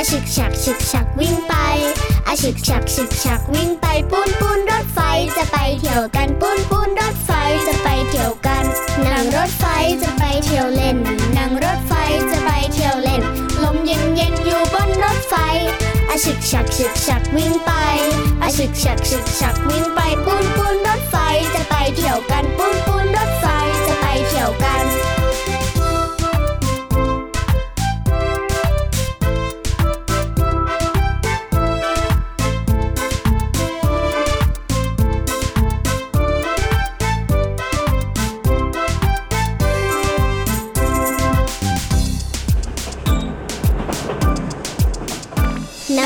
อาฉึกฉักฉึกฉักวิ่งไปอาฉึกฉักฉึกฉักวิ่งไปปูนปูนรถไฟจะไปเที่ยวกันปูนปูนรถไฟจะไปเที่ยวกันนั่งรถไฟจะไปเที่ยวเล่นนั่งรถไฟจะไปเที่ยวเล่น ลมเย็นเย็นอยู่บนรถไฟอาฉึกฉักฉึกฉักวิ่งไปอาฉึกฉักฉึกฉักวิ่งไปปูนปูนรถไฟจะไปเที่ยวกันปูนปูนรถไฟจะไปเที่ยวกัน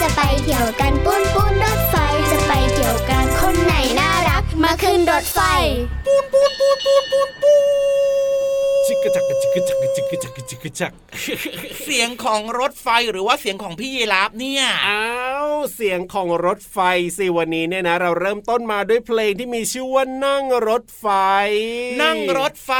จะไปเที่ยวกันปุ้นปุ้นรถไฟจะไปเที่ยวกันคนไหนน่ารัก มาขึ้นรถไฟ ปุ้นปุ้นปุ้นปุ้นปุ้น จิกกะจักกะจิกกะจักกะจิกกะจักกะจิกกะจักเสียงของรถไฟหรือว่าเสียงของพี่ยีราฟเนี่ยอ้าวเสียงของรถไฟสิวันนี้เนี่ยนะ เราเริ่มต้นมาด้วยเพลงที่มีชื่อว่านั่งรถไฟ นั่งรถไฟ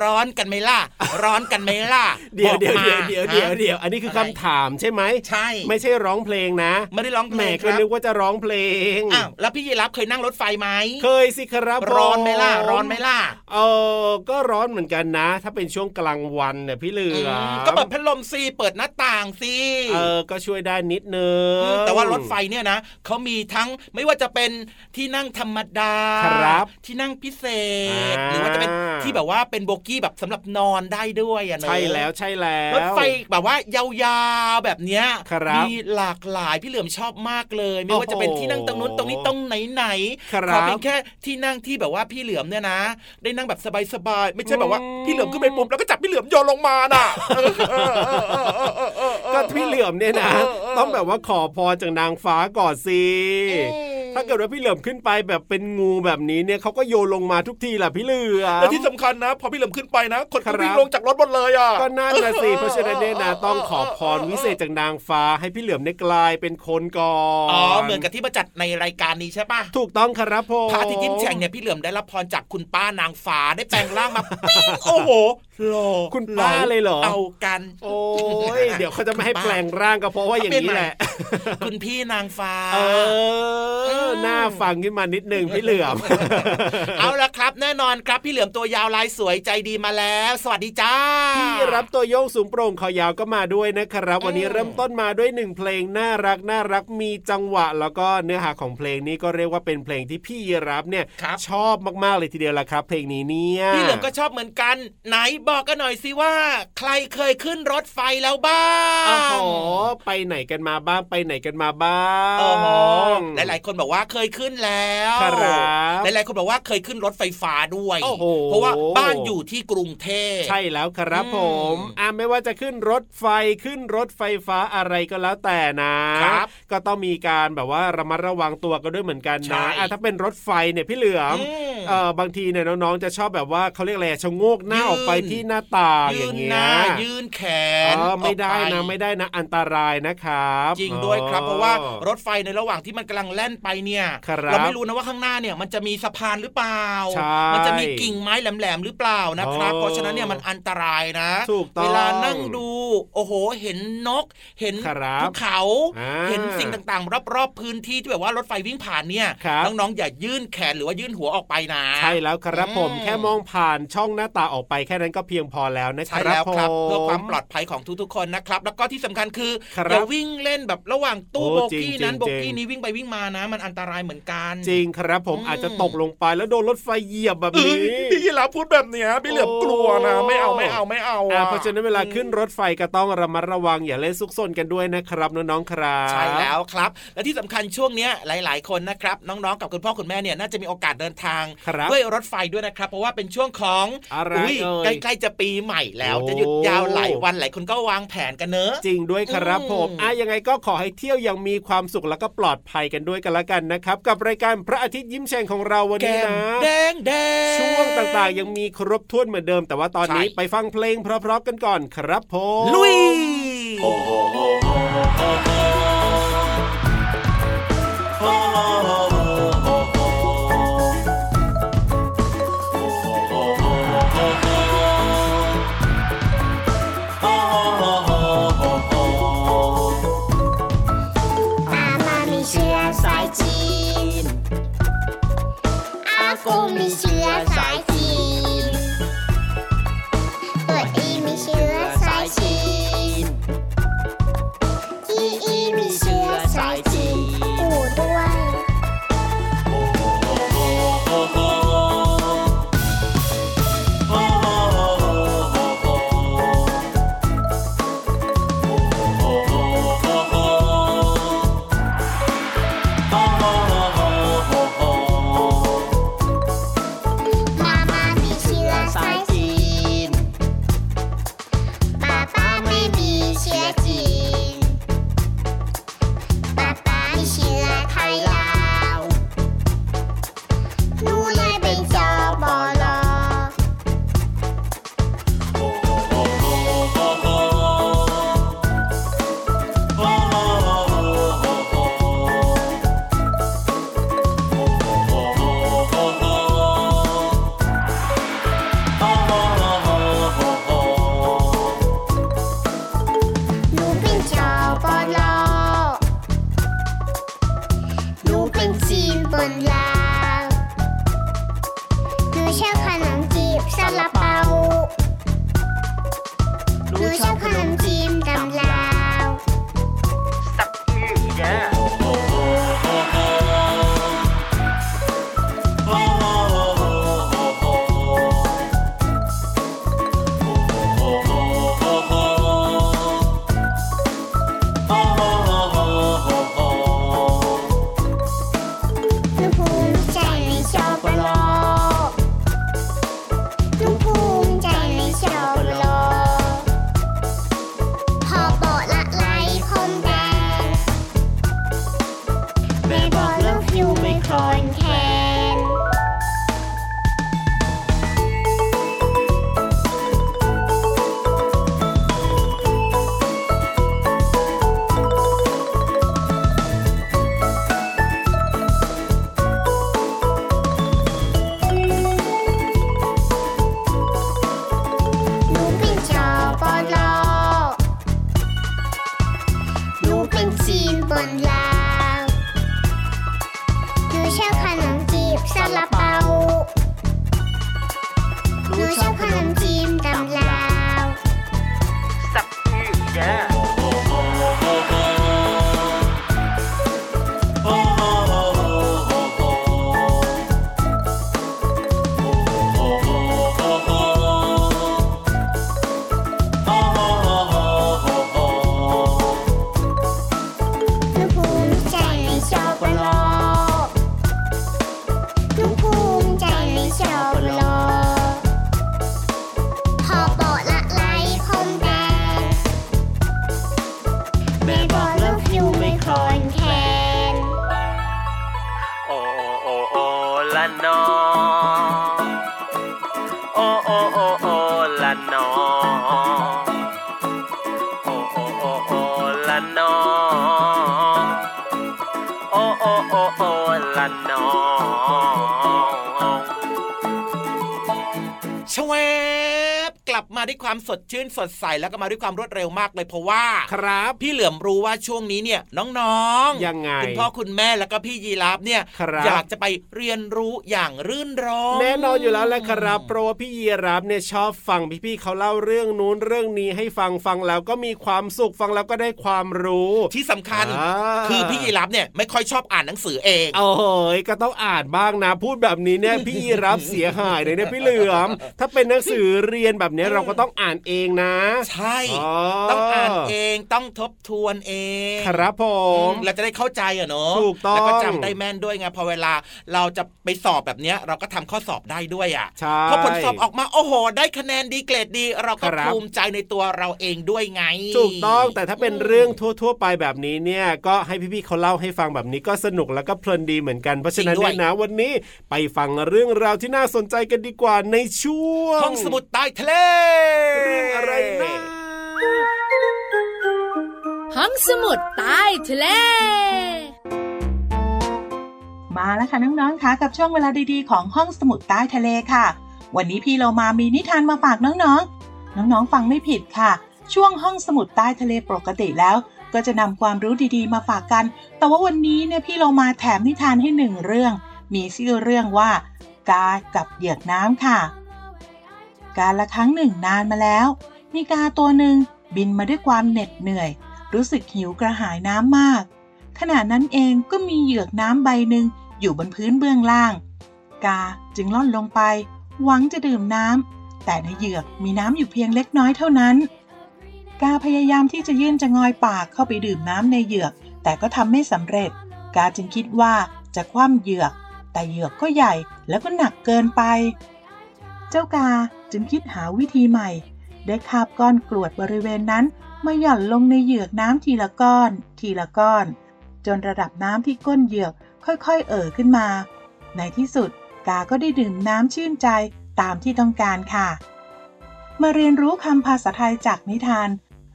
ร้อนกันไหมล่ะร้อนกันไหมล่ะเดี๋ยวบอกเดี๋ยวมาเดี๋ยวเดี๋ยวเดี๋ยวฮะเดี๋ยวอันนี้คืออะไรคำถามใช่ไหมใช่ ไม่ใช่ร้องเพลงนะ ไม่ได้ร้องเพแหลมงคก็รับนึกว่าจะร้องเพลงอ้าวแล้วพี่ยีราฟเคยนั่งรถไฟไหมเคยสิครับร้อนไหมล่ะผร้อนไหมล่ะเออก็ร้อนเหมือนกันนะถ้าเป็นช่วงกลางวันเนี่ยพี่เหลือมมก็เปิดพัดลมซีเปิดหน้าต่างซีเออก็ช่วยได้นิดนึงมแต่ว่ารถไฟเนี่ยนะเขามีทั้งไม่ว่าจะเป็นที่นั่งธรรมดาครับที่นั่งพิเศษอ่าหรือว่าจะเป็นที่แบบว่าเป็นโบกี้แบบสำหรับนอนได้ด้วยอะเนอะใช่แล้วใช่แล้วรถไฟแบบว่ายาวๆแบบเนี้ยครับมีหลากหลายพี่เหลือมชอบมากเลย ไม่ว่าจะเป็นที่นั่งตรงนู้นตรงนี้ตรงไหนไหนๆครับขอเป็นแค่ที่นั่งที่แบบว่าพี่เหลือมเนี่ยนะ ได้นั่งแบบสบายๆไม่ใช่แบบว่าอืมพี่เหลือมขึ้นไปปุ๊บแล้วก็จับพี่เหลือมโยนลงมาน่ะ ก็พี่เหลือมเนี่ยนะ ต้องแบบว่าขอพรจากนางฟ้าก่อนสิอืมถ้าเกิดว่าพี่เหลือมขึ้นไปแบบเป็นงูแบบนี้เนี่ยเขาก็โยนลงมาทุกทีแหละพี่เหลือมและที่สำคัญนะ พอพี่เหลือมขึ้นไปนะ คนครัก็บวิ่งลงจากรถหมดเลยอะก็นั่นนะสิเพราะฉะนั้นเนี่ยนะต้องขอพรวิเศษจากนางฟ้าให้พี่เหลือมเนี่ยกลายเป็นคนก่อนอ๋อเหมือนกับที่มาจัดในรายการนี้ใช่ปะถูกต้องครับผมพระอาทิตย์ยิ้มแฉ่งเนี่ยพี่เหลือมได้รับพรจากคุณป้านางฟ้าได้แปลงร่างมาปิ้งโอ้โห หล่อคุณป้าเลยเหรอเอากัน โอ้ยเดี๋ยวเขาจะไม่ให้แปลงร่างก็เพราะว่าอย่างนี้แหละ คุณพี่นางฟ้า เออหน้าฟังขึ้นมานิดนึงพี่เหลือม เอาละครับ แน่นอนครับพี่เหลือมตัวยาวลายสวยใจดีมาแล้ว สวัสดีจ้า พี่รับตัวโยงสูงโปร่งคอยาวก็มาด้วยนะครับ วันนี้อืมเริ่มต้นมาด้วยหนึ่งเพลงน่ารักน่ารักมีจังหวะ แล้วก็เนื้อหาของเพลงนี้ก็เรียกว่าเป็นเพลงที่พี่ยีรับเนี่ยครับชอบมากๆเลยทีเดียวละครับ เพลงนี้เนี่ยพี่เหลือมก็ชอบเหมือนกันไหนบอกกันหน่อยสิว่า ใครเคยขึ้นรถไฟแล้วบ้าโอ้งโหไปไหนกันมาบ้างไปไหนกันมาบ้างโอ้โหหลายๆ คนบอกว่าเคยขึ้นแล้วครับหลายๆคนบอกว่าเคยขึ้นรถไฟฟ้าด้วยโอ้โหเพราะว่าบ้านอยู่ที่กรุงเทพใช่แล้วครับอืมผมอะไม่ว่าจะขึ้นรถไฟขึ้นรถไฟฟ้าอะไรก็แล้วแต่นะครับก็ต้องมีการแบบว่าระมัดระวังตัวกันด้วยเหมือนกันใช่นะอะถ้าเป็นรถไฟเนี่ยพี่เหลือมอืมเออบางทีเนี่ยน้องๆจะชอบแบบว่าเขาเรียกอะไรชะโงกหน้ายืนออกไปที่หน้าต่างอยืย่างนเงี้หยน้ายืนแขนเออไม่ได้ออกปนะไม่ได้นะอันตรายนะครับ จริงด้วยครับอ๋อเพราะว่ารถไฟในระหว่างที่มันกำลังแล่นไปเนี่ยครับเราไม่รู้นะว่าข้างหน้าเนี่ยมันจะมีสะพานหรือเปล่าใช่มันจะมีกิ่งไม้แหลมๆหรือเปล่านะครับอ๋อเพราะฉะนั้นเนี่ยมันอันตรายนะถูกต้องเวลานั่งดู โอ้โห เห็นนก เห็นครับภูเขาอ่าเห็นสิ่งต่างๆ รอบๆพื้นที่ที่แบบว่ารถไฟวิ่งผ่านเนี่ยครับน้องๆอย่ายื่นแขนหรือว่ายื่นหัวออกไปนะ ใช่แล้วครับผมอืมแค่มองผ่านช่องหน้าต่างออกไปแค่นั้นก็เพียงพอแล้วนะคใช่รับแล้วครับผมเพื่อความปลอดภัยของทุกๆคนนะครับ แล้วก็ที่สำคัญคือครับอย่าวิ่งเล่นแบบระหว่างตู้โอ้โบจริงกี้นั้นจริงโบกี้นี้วิ่งไปวิ่งมานะ มันอันตรายเหมือนกัน จริงครับผมอืมอาจจะตกลงไปแล้วโดนรถไฟเหยียบแบบเอ้นี้ยพี่ยีราฟพูดแบบเนี้ยพี่เหลือมกลัวนะโอ้ไม่เอาไม่เอาไม่เอาอ่าอะเพราะฉะนั้นเวลาขึ้นรถไฟก็ต้องระมัดระวังอย่าเล่นซุกซนกันด้วยนะครับน้องๆครับใช่แล้วครับ และที่สำคัญช่วงเนี้ยหลาย ๆ คนนะครับน้องๆกับคุณพ่อคุณแม่เนี่ยน่าจะมีโอกาสเดินทางครับด้วยรถไฟด้วยนะครับ เพราะว่าเป็นช่วงของอะไรยเอ่ยใกล้ๆจะปีใหม่แล้วโอ้จะหยุดยาวหลายวันหลายคนก็วางแผนกันเนอะจริงด้วยครับอืมผมอะยังไงก็ขอให้เที่ยวอยังมีความสุขแล้วก็ปลอดภัยกันด้วยกันละกันนะครับ กับรายการพระอาทิตย์ยิ้มแฉ่งของเราวันแก้นี้มนะแดงแดงช่วงต่างๆ ยังมีครบถ้วนเหมือนเดิม แต่ว่าตอนนี้ใช่ไปฟังเพลงเพราะๆกันก่อนครับผมลุยอา โอโอโอ มามาด้วยความสดชื่นสดใสแล้วก็มาด้วยความรวดเร็วมากเลยเพราะว่าครับ พี่เหลือมรู้ว่าช่วงนี้เนี่ยน้องๆยังไงคุณพ่อคุณแม่แล้วก็พี่ยีราฟเนี่ยครับอยากจะไปเรียนรู้อย่างรื่นรมแน่นอนอยู่แล้วแหละครับเพราะว่าพี่ยีรับเนี่ยชอบฟังพี่ๆเขาเล่าเรื่องนู้นเรื่องนี้ให้ฟังฟังแล้วก็มีความสุขฟังแล้วก็ได้ความรู้ที่สำคัญอ่าคือพี่ยีราฟเนี่ยไม่ค่อยชอบอ่านหนังสือเองโอ้โหก็ต้องอ่านบ้างนะ พูดแบบนี้เนี่ยพี่ยีรับเสียหายเลยเนี่ยพี่เหลือม ถ้าเป็นหนังสือเรียนแบบนี้เราก็ต้องอ่านเองนะ ใช่อ๋อต้องอ่านเองต้องทบทวนเอง ครับผมเราจะได้เข้าใจอะเนาะถูกต้องแล้วก็จำได้แม่นด้วยไงพอเวลาเราจะไปสอบแบบเนี้ย เราก็ทำข้อสอบได้ด้วยอะใช่พอผลสอบออกมาโอ้โห ได้คะแนนดีเกรดดี เราก็ครับภูมิใจในตัวเราเองด้วยไง ถูกต้องแต่ถ้าเป็นเรื่องทั่ว ๆ ไปแบบนี้เนี่ยก็ให้พี่ๆเขาเล่าให้ฟังแบบนี้ก็สนุกแล้วก็เพลินดีเหมือนกันเพราะฉะนั้นเนี่ยนะวันนี้ไปฟังเรื่องราวที่น่าสนใจกันดีกว่าในช่วงห้องสมุดใต้ทะเลเรื่องอะไรนะห้องสมุดใต้ทะเลมาแล้วค่ะน้องๆคะกับช่วงเวลาดีๆ ของห้องสมุดใต้ทะเลค่ะ วันนี้พี่เรามามีนิทานมาฝากน้องๆ น้องๆฟังไม่ผิดค่ะ ช่วงห้องสมุดใต้ทะเลปกติแล้ว ก็จะนำความรู้ดีๆ มาฝากกัน แต่ว่าวันนี้เนี่ยพี่เรามาแถมนิทานให้หนึ่งเรื่อง มีชื่อเรื่องว่ากากับเหยือกน้ำค่ะ การละครั้งหนึ่งนานมาแล้ว มีกาตัวหนึ่งบินมาด้วยความเหน็ดเหนื่อย รู้สึกหิวกระหายน้ำมาก ขณะนั้นเองก็มีเหยือกน้ำใบหนึ่งอยู่บนพื้นเบื้องล่าง กาจึงล่อนลงไป หวังจะดื่มน้ำแต่ในเหยือกมีน้ำอยู่เพียงเล็กน้อยเท่านั้น กาพยายามที่จะยื่นจะงอยปากเข้าไปดื่มน้ำในเหยือก แต่ก็ทำไม่สำเร็จ กาจึงคิดว่าจะคว่ำเหยือก แต่เหยือกก็ใหญ่แล้วก็หนักเกินไป เจ้ากา จึงคิดหาวิธีใหม่ ได้คาบก้อนกรวดบริเวณนั้นมาหย่อนลงในเหยือกน้ำทีละก้อน ทีละก้อน จนระดับน้ำที่ก้นเหยือกค่อยๆ เอ่อขึ้นมา ในที่สุดกาก็ได้ดื่มน้ำชื่นใจตามที่ต้องการค่ะ มาเรียนรู้คำภาษาไทยจากนิทาน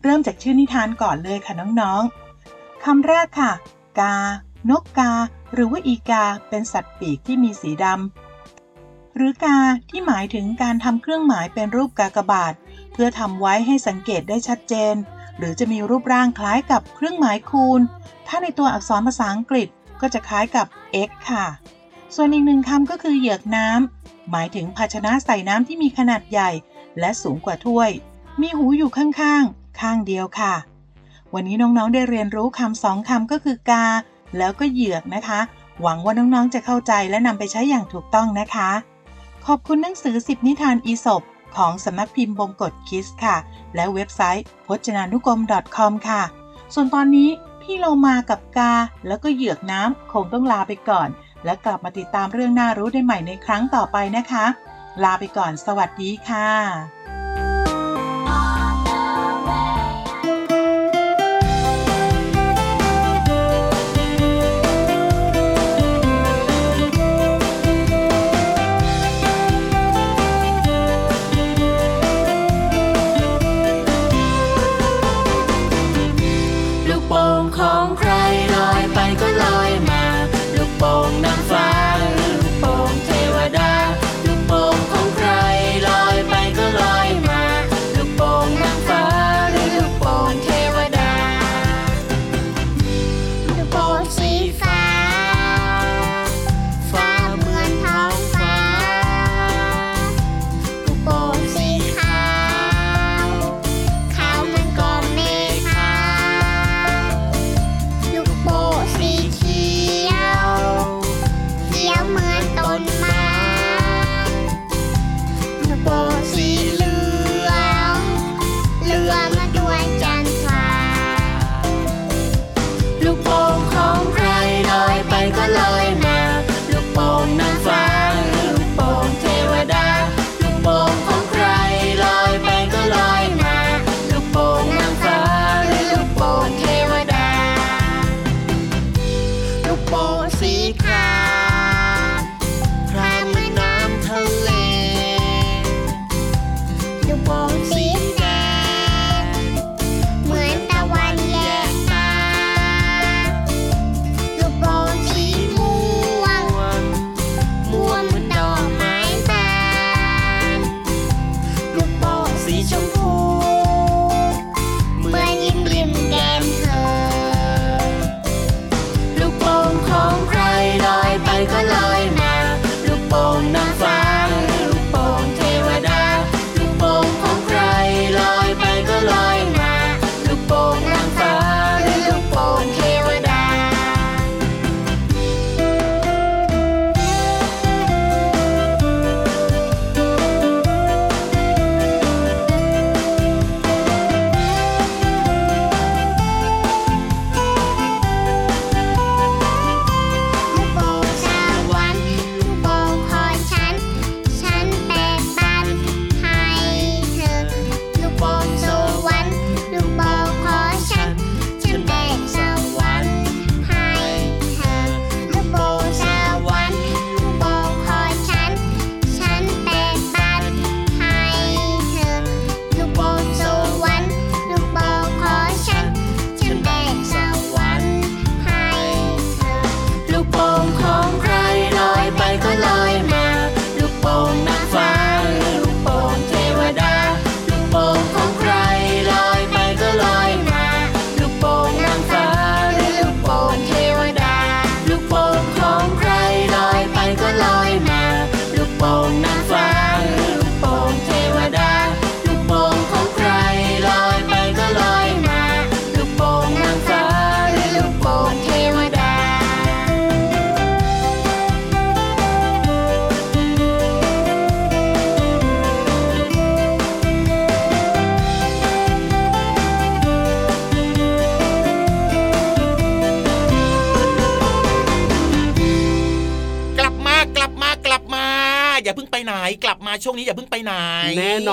เริ่มจากชื่อนิทานก่อนเลยค่ะน้องๆคำแรกค่ะ กา นกกา หรือว่าอีกา เป็นสัตว์ปีกที่มีสีดำ หรือกาที่หมายถึงการทำเครื่องหมายเป็นรูปกากบาท เพื่อทำไว้ให้สังเกตได้ชัดเจน หรือจะมีรูปร่างคล้ายกับเครื่องหมายคูณ ถ้าในตัวอักษรภาษาอังกฤษก็จะคล้ายกับ x ค่ะ ส่วนอีกหนึ่งคำก็คือเหยือกน้ำหมายถึงภาชนะใส่น้ำที่มีขนาดใหญ่ และสูงกว่าถ้วย มีหูอยู่ข้างๆ ข้างเดียวค่ะ วันนี้น้องๆได้เรียนรู้คำสองคำก็คือกา แล้วก็เหยือกนะคะ หวังว่าน้องๆจะเข้าใจและนำไปใช้อย่างถูกต้องนะคะ ขอบคุณหนังสือ 10 นิทานอีสบของสำนักพิมพ์บงกฎคิสค่ะ และเว็บไซต์พจนานุกรม .com ค่ะ ส่วนตอนนี้พี่เรามากับกา แล้วก็เหยือกน้ำคงต้องลาไปก่อน และกลับมาติดตามเรื่องน่ารู้ได้ใหม่ในครั้งต่อไปนะคะ ลาไปก่อนสวัสดีค่ะ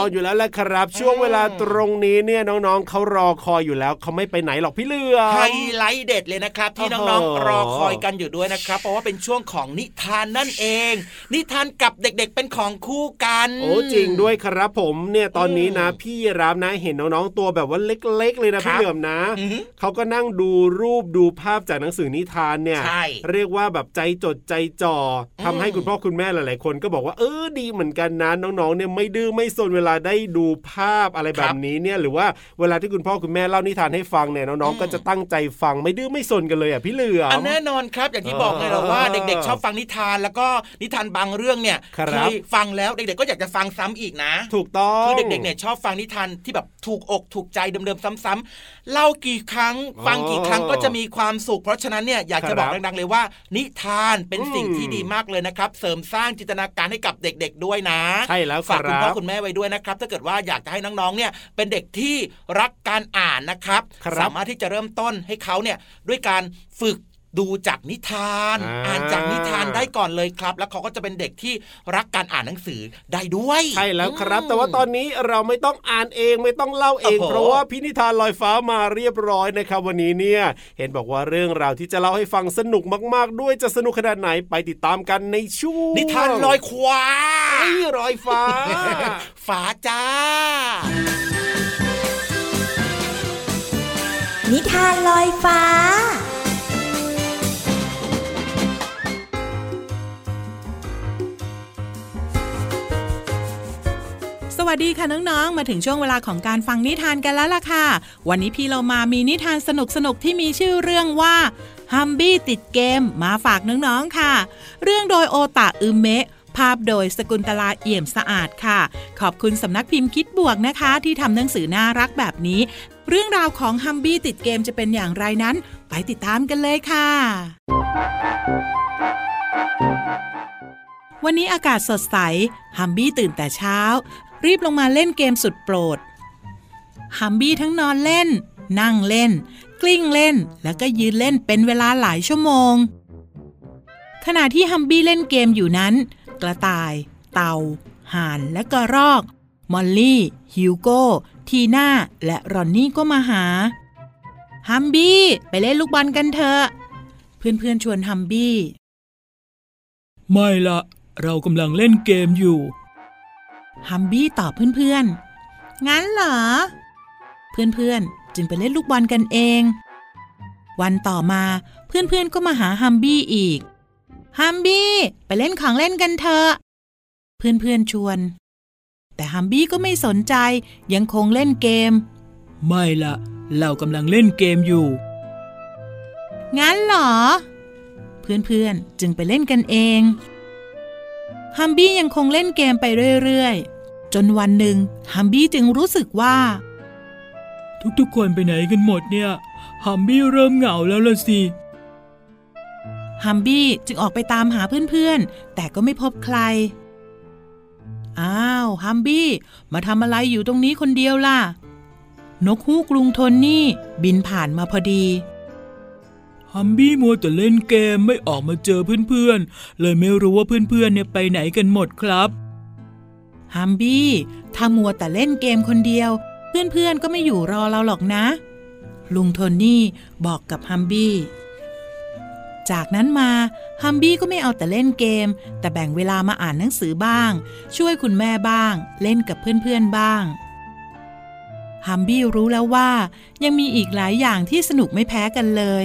อนอยู่แล้วแหละครับ ช่วงเวลาตรงนี้เนี่ยน้องๆเขารอคอยอยู่แล้วเขาไม่ไปไหนหรอกพี่เหลือมไฮไลท์เด็ดเลยนะครับ ที่โอ้น้องโหๆรอคอยกันอยู่ด้วยนะครับ เพราะว่าเป็นช่วงของนิทานนั่นเอง นิทานกับเด็กๆเป็นของคู่กันโอ้จริงด้วยครับผมเนี่ยตอนนี้นะอืมพี่รับนะเห็นน้องๆตัวแบบว่าเล็ก ๆ เลยนะครัพี่บเหลือมนะอือหือเขาก็นั่งดูรูปดูภาพจากหนังสือนิทานเนี่ยใช่เรียกว่าแบบใจจดใจจ่ออมทำให้คุณพ่อคุณแม่หลายๆคนก็บอกว่าเออดีเหมือนกันนะน้องๆเนี่ยไม่ดื้อไม่สนเวลาได้ดูภาพอะไรแบบนี้เนี่ยหรือว่าเวลาที่คุณพ่อคุณแม่เล่านิทานให้ฟังเนี่ยน้องๆก็จะตั้งใจฟังไม่ดื้อไม่สนกันเลยอะพี่เหลืออัมนแน่นอนครับ อย่างที่บอกไงเราว่าเออเด็กๆ ชอบฟังนิทานแล้วก็นิทานบางเรื่องเนี่ยครับเคยฟังแล้วเด็กๆก็อยากจะฟังซ้ำอีกนะ ถูกต้องคือเด็กๆเนี่ยชอบฟังนิทานที่แบบถูกอกถูกใจเดิมๆซ้ำๆเล่ากี่ครั้ง ฟังกี่ครั้งก็จะมีความสุข เพราะฉะนั้นเนี่ยอยากจะบอกดังๆเลยว่า นิทานเป็นสิ่งที่ดีมากเลยนะครับ เสริมสร้างจินตนาการให้กับเด็กๆด้วยนะ ใช่แล้วฝากคุณพ่อรับคุณแม่ไว้ด้วยนะครับ ถ้าเกิดว่าอยากจะให้น้องๆเนี่ยเป็นเด็กที่รักการอ่านนะครับครับสามารถที่จะเริ่มต้นให้เขาเนี่ยด้วยการฝึก ดูจากนิทานอ่าอ่านจากนิทานได้ก่อนเลยครับ แล้วเขาก็จะเป็นเด็กที่รักการอ่านหนังสือได้ด้วยใช่แล้วครับ แต่ว่าตอนนี้เราไม่ต้องอ่านเองไม่ต้องเล่าเองโอ้โหเพราะว่าพินิธานลอยฟ้ามาเรียบร้อยนะครับ วันนี้เนี่ยเห็นบอกว่าเรื่องราวที่จะเล่าให้ฟังสนุกมาก ๆ ด้วยจะสนุกขนาดไหนไปติดตามกันในช่วงนิทานลอยควาไอ้ลอยฟ้าฝาจ้า นิทานลอยฟ้า วัสดีค่ะน้องๆ มาถึงช่วงเวลาของการฟังนิทานกันแล้วล่ะค่ะ วันนี้พี่เรามามีนิทานสนุกๆ ที่มีชื่อเรื่องว่าฮัมบี้ติดเกมมาฝากน้องๆ ค่ะ เรื่องโดยโอตะอึมเมะภาพโดยสกุลตลาเอี่ยมสะอาดค่ะ ขอบคุณสำนักพิมพ์คิดบวกนะคะ ที่ทำหนังสือน่ารักแบบนี้ เรื่องราวของฮัมบี้ติดเกมจะเป็นอย่างไรนั้น ไปติดตามกันเลยค่ะ วันนี้อากาศสดใส ฮัมบี้ตื่นแต่เช้า รีบลงมาเล่นเกมสุดโปรดฮัมบี้ทั้งนอนเล่น นั่งเล่น กลิ้งเล่น แล้วก็ยืนเล่นเป็นเวลาหลายชั่วโมง ขณะที่ฮัมบี้เล่นเกมอยู่นั้น กระต่าย เต่า ห่านและกระรอก มอลลี่ ฮิวโก้ ทีน่า และรอนนี่ก็มาหา ฮัมบี้ ไปเล่นลูกบอลกันเถอะ เพื่อนๆชวนฮัมบี้ ไม่ละ เรากำลังเล่นเกมอยู่ ฮัมบี้ตอบเพื่อนๆ งั้นเหรอ เพื่อนๆ จึงไปเล่นลูกบอลกันเอง วันต่อมาเพื่อนๆ ก็มาหาฮัมบี้อีก ฮัมบี้ ไปเล่นของเล่นกันเถอะ เพื่อนๆ ชวน แต่ฮัมบี้ก็ไม่สนใจยังคงเล่นเกม ไม่ละเรากำลังเล่นเกมอยู่ งั้นเหรอ เพื่อนๆ จึงไปเล่นกันเอง ฮัมบี้ยังคงเล่นเกมไปเรื่อยๆ จนวันหนึ่งฮัมบี้จึงรู้สึกว่า ทุกๆคนไปไหนกันหมดเนี่ยฮัมบี้เริ่มเหงาแล้วละสิฮัมบี้จึงออกไปตามหาเพื่อนๆ แต่ก็ไม่พบใคร อ้าวฮัมบี้มาทำอะไรอยู่ตรงนี้คนเดียวล่ะ นกฮูกกรุงทนนี่ บินผ่านมาพอดี ฮัมบี้มัวแต่เล่นเกมไม่ออกมาเจอเพื่อนๆ เลยไม่รู้ว่าเพื่อนๆเนี่ยไปไหนกันหมดครับ ฮัมบี้ถ้ามัวแต่เล่นเกมคนเดียว เพื่อนๆก็ไม่อยู่รอเราหรอกนะ ลุงโทนี่บอกกับฮัมบี้ จากนั้นมาฮัมบี้ก็ไม่เอาแต่เล่นเกม แต่แบ่งเวลามาอ่านหนังสือบ้าง ช่วยคุณแม่บ้าง เล่นกับเพื่อนๆบ้างฮัมบี้รู้แล้วว่า ยังมีอีกหลายอย่างที่สนุกไม่แพ้กันเลย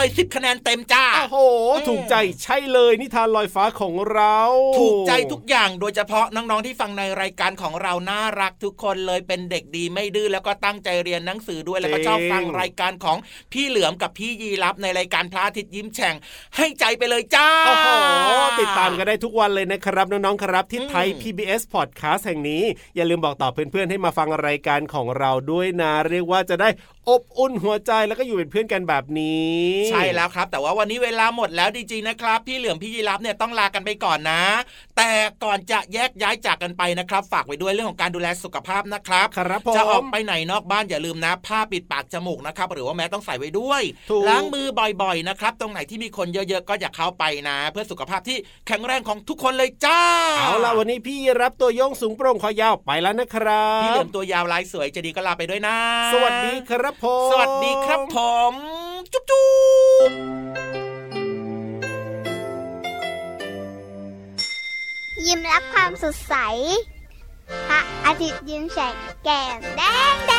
เลย 10 คะแนนเต็มจ้า โอ้โห ถูกใจใช่เลยนิทานลอยฟ้าของเรา ถูกใจทุกอย่างโดยเฉพาะน้องๆที่ฟังในรายการของเราน่ารักทุกคนเลยเป็นเด็กดีไม่ดื้อแล้วก็ตั้งใจเรียนหนังสือด้วยแล้วก็ชอบฟังรายการของพี่เหลือมกับพี่ยีรับในรายการพระอาทิตย์ยิ้มแฉ่งให้ใจไปเลยจ้าโอ้โหติดตามกันได้ทุกวันเลยนะครับน้องๆครับที่ไทย PBS Podcast แห่งนี้ อย่าลืมบอกต่อเพื่อนๆให้มาฟังรายการของเราด้วยนะ เรียกว่าจะได้ อบอุ่นหัวใจแล้วก็อยู่เป็นเพื่อนกันแบบนี้ ใช่แล้วครับ แต่ว่าวันนี้เวลาหมดแล้วจริงๆนะครับ พี่เหลือมพี่ยีรับเนี่ยต้องลากันไปก่อนนะ แต่ก่อนจะแยกย้ายจากกันไปนะครับ ฝากไว้ด้วยเรื่องของการดูแลสุขภาพนะครับครับผมจะออกไปไหนนอกบ้านอย่าลืมนะผ้าปิดปากจมูกนะครับ หรือว่าแม้ต้องใส่ไว้ด้วยถูกล้างมือบ่อยๆนะครับ ตรงไหนที่มีคนเยอะๆก็อย่าเข้าไปนะ เพื่อสุขภาพที่แข็งแรงของทุกคนเลยจ้าเอาล่ะวันนี้พี่รับตัวโยงสูงโปร่งคอยาวไปแล้วนะครับพี่เหลือมตัวยาวลายสวยจะดีก็ลาไปด้วยนะ สวัสดีครับผม สวัสดีครับผม จุ๊บจุ๊บยิ้มรับความสดใส พระอาทิตย์ยิ้มแฉกแก้มแดงแด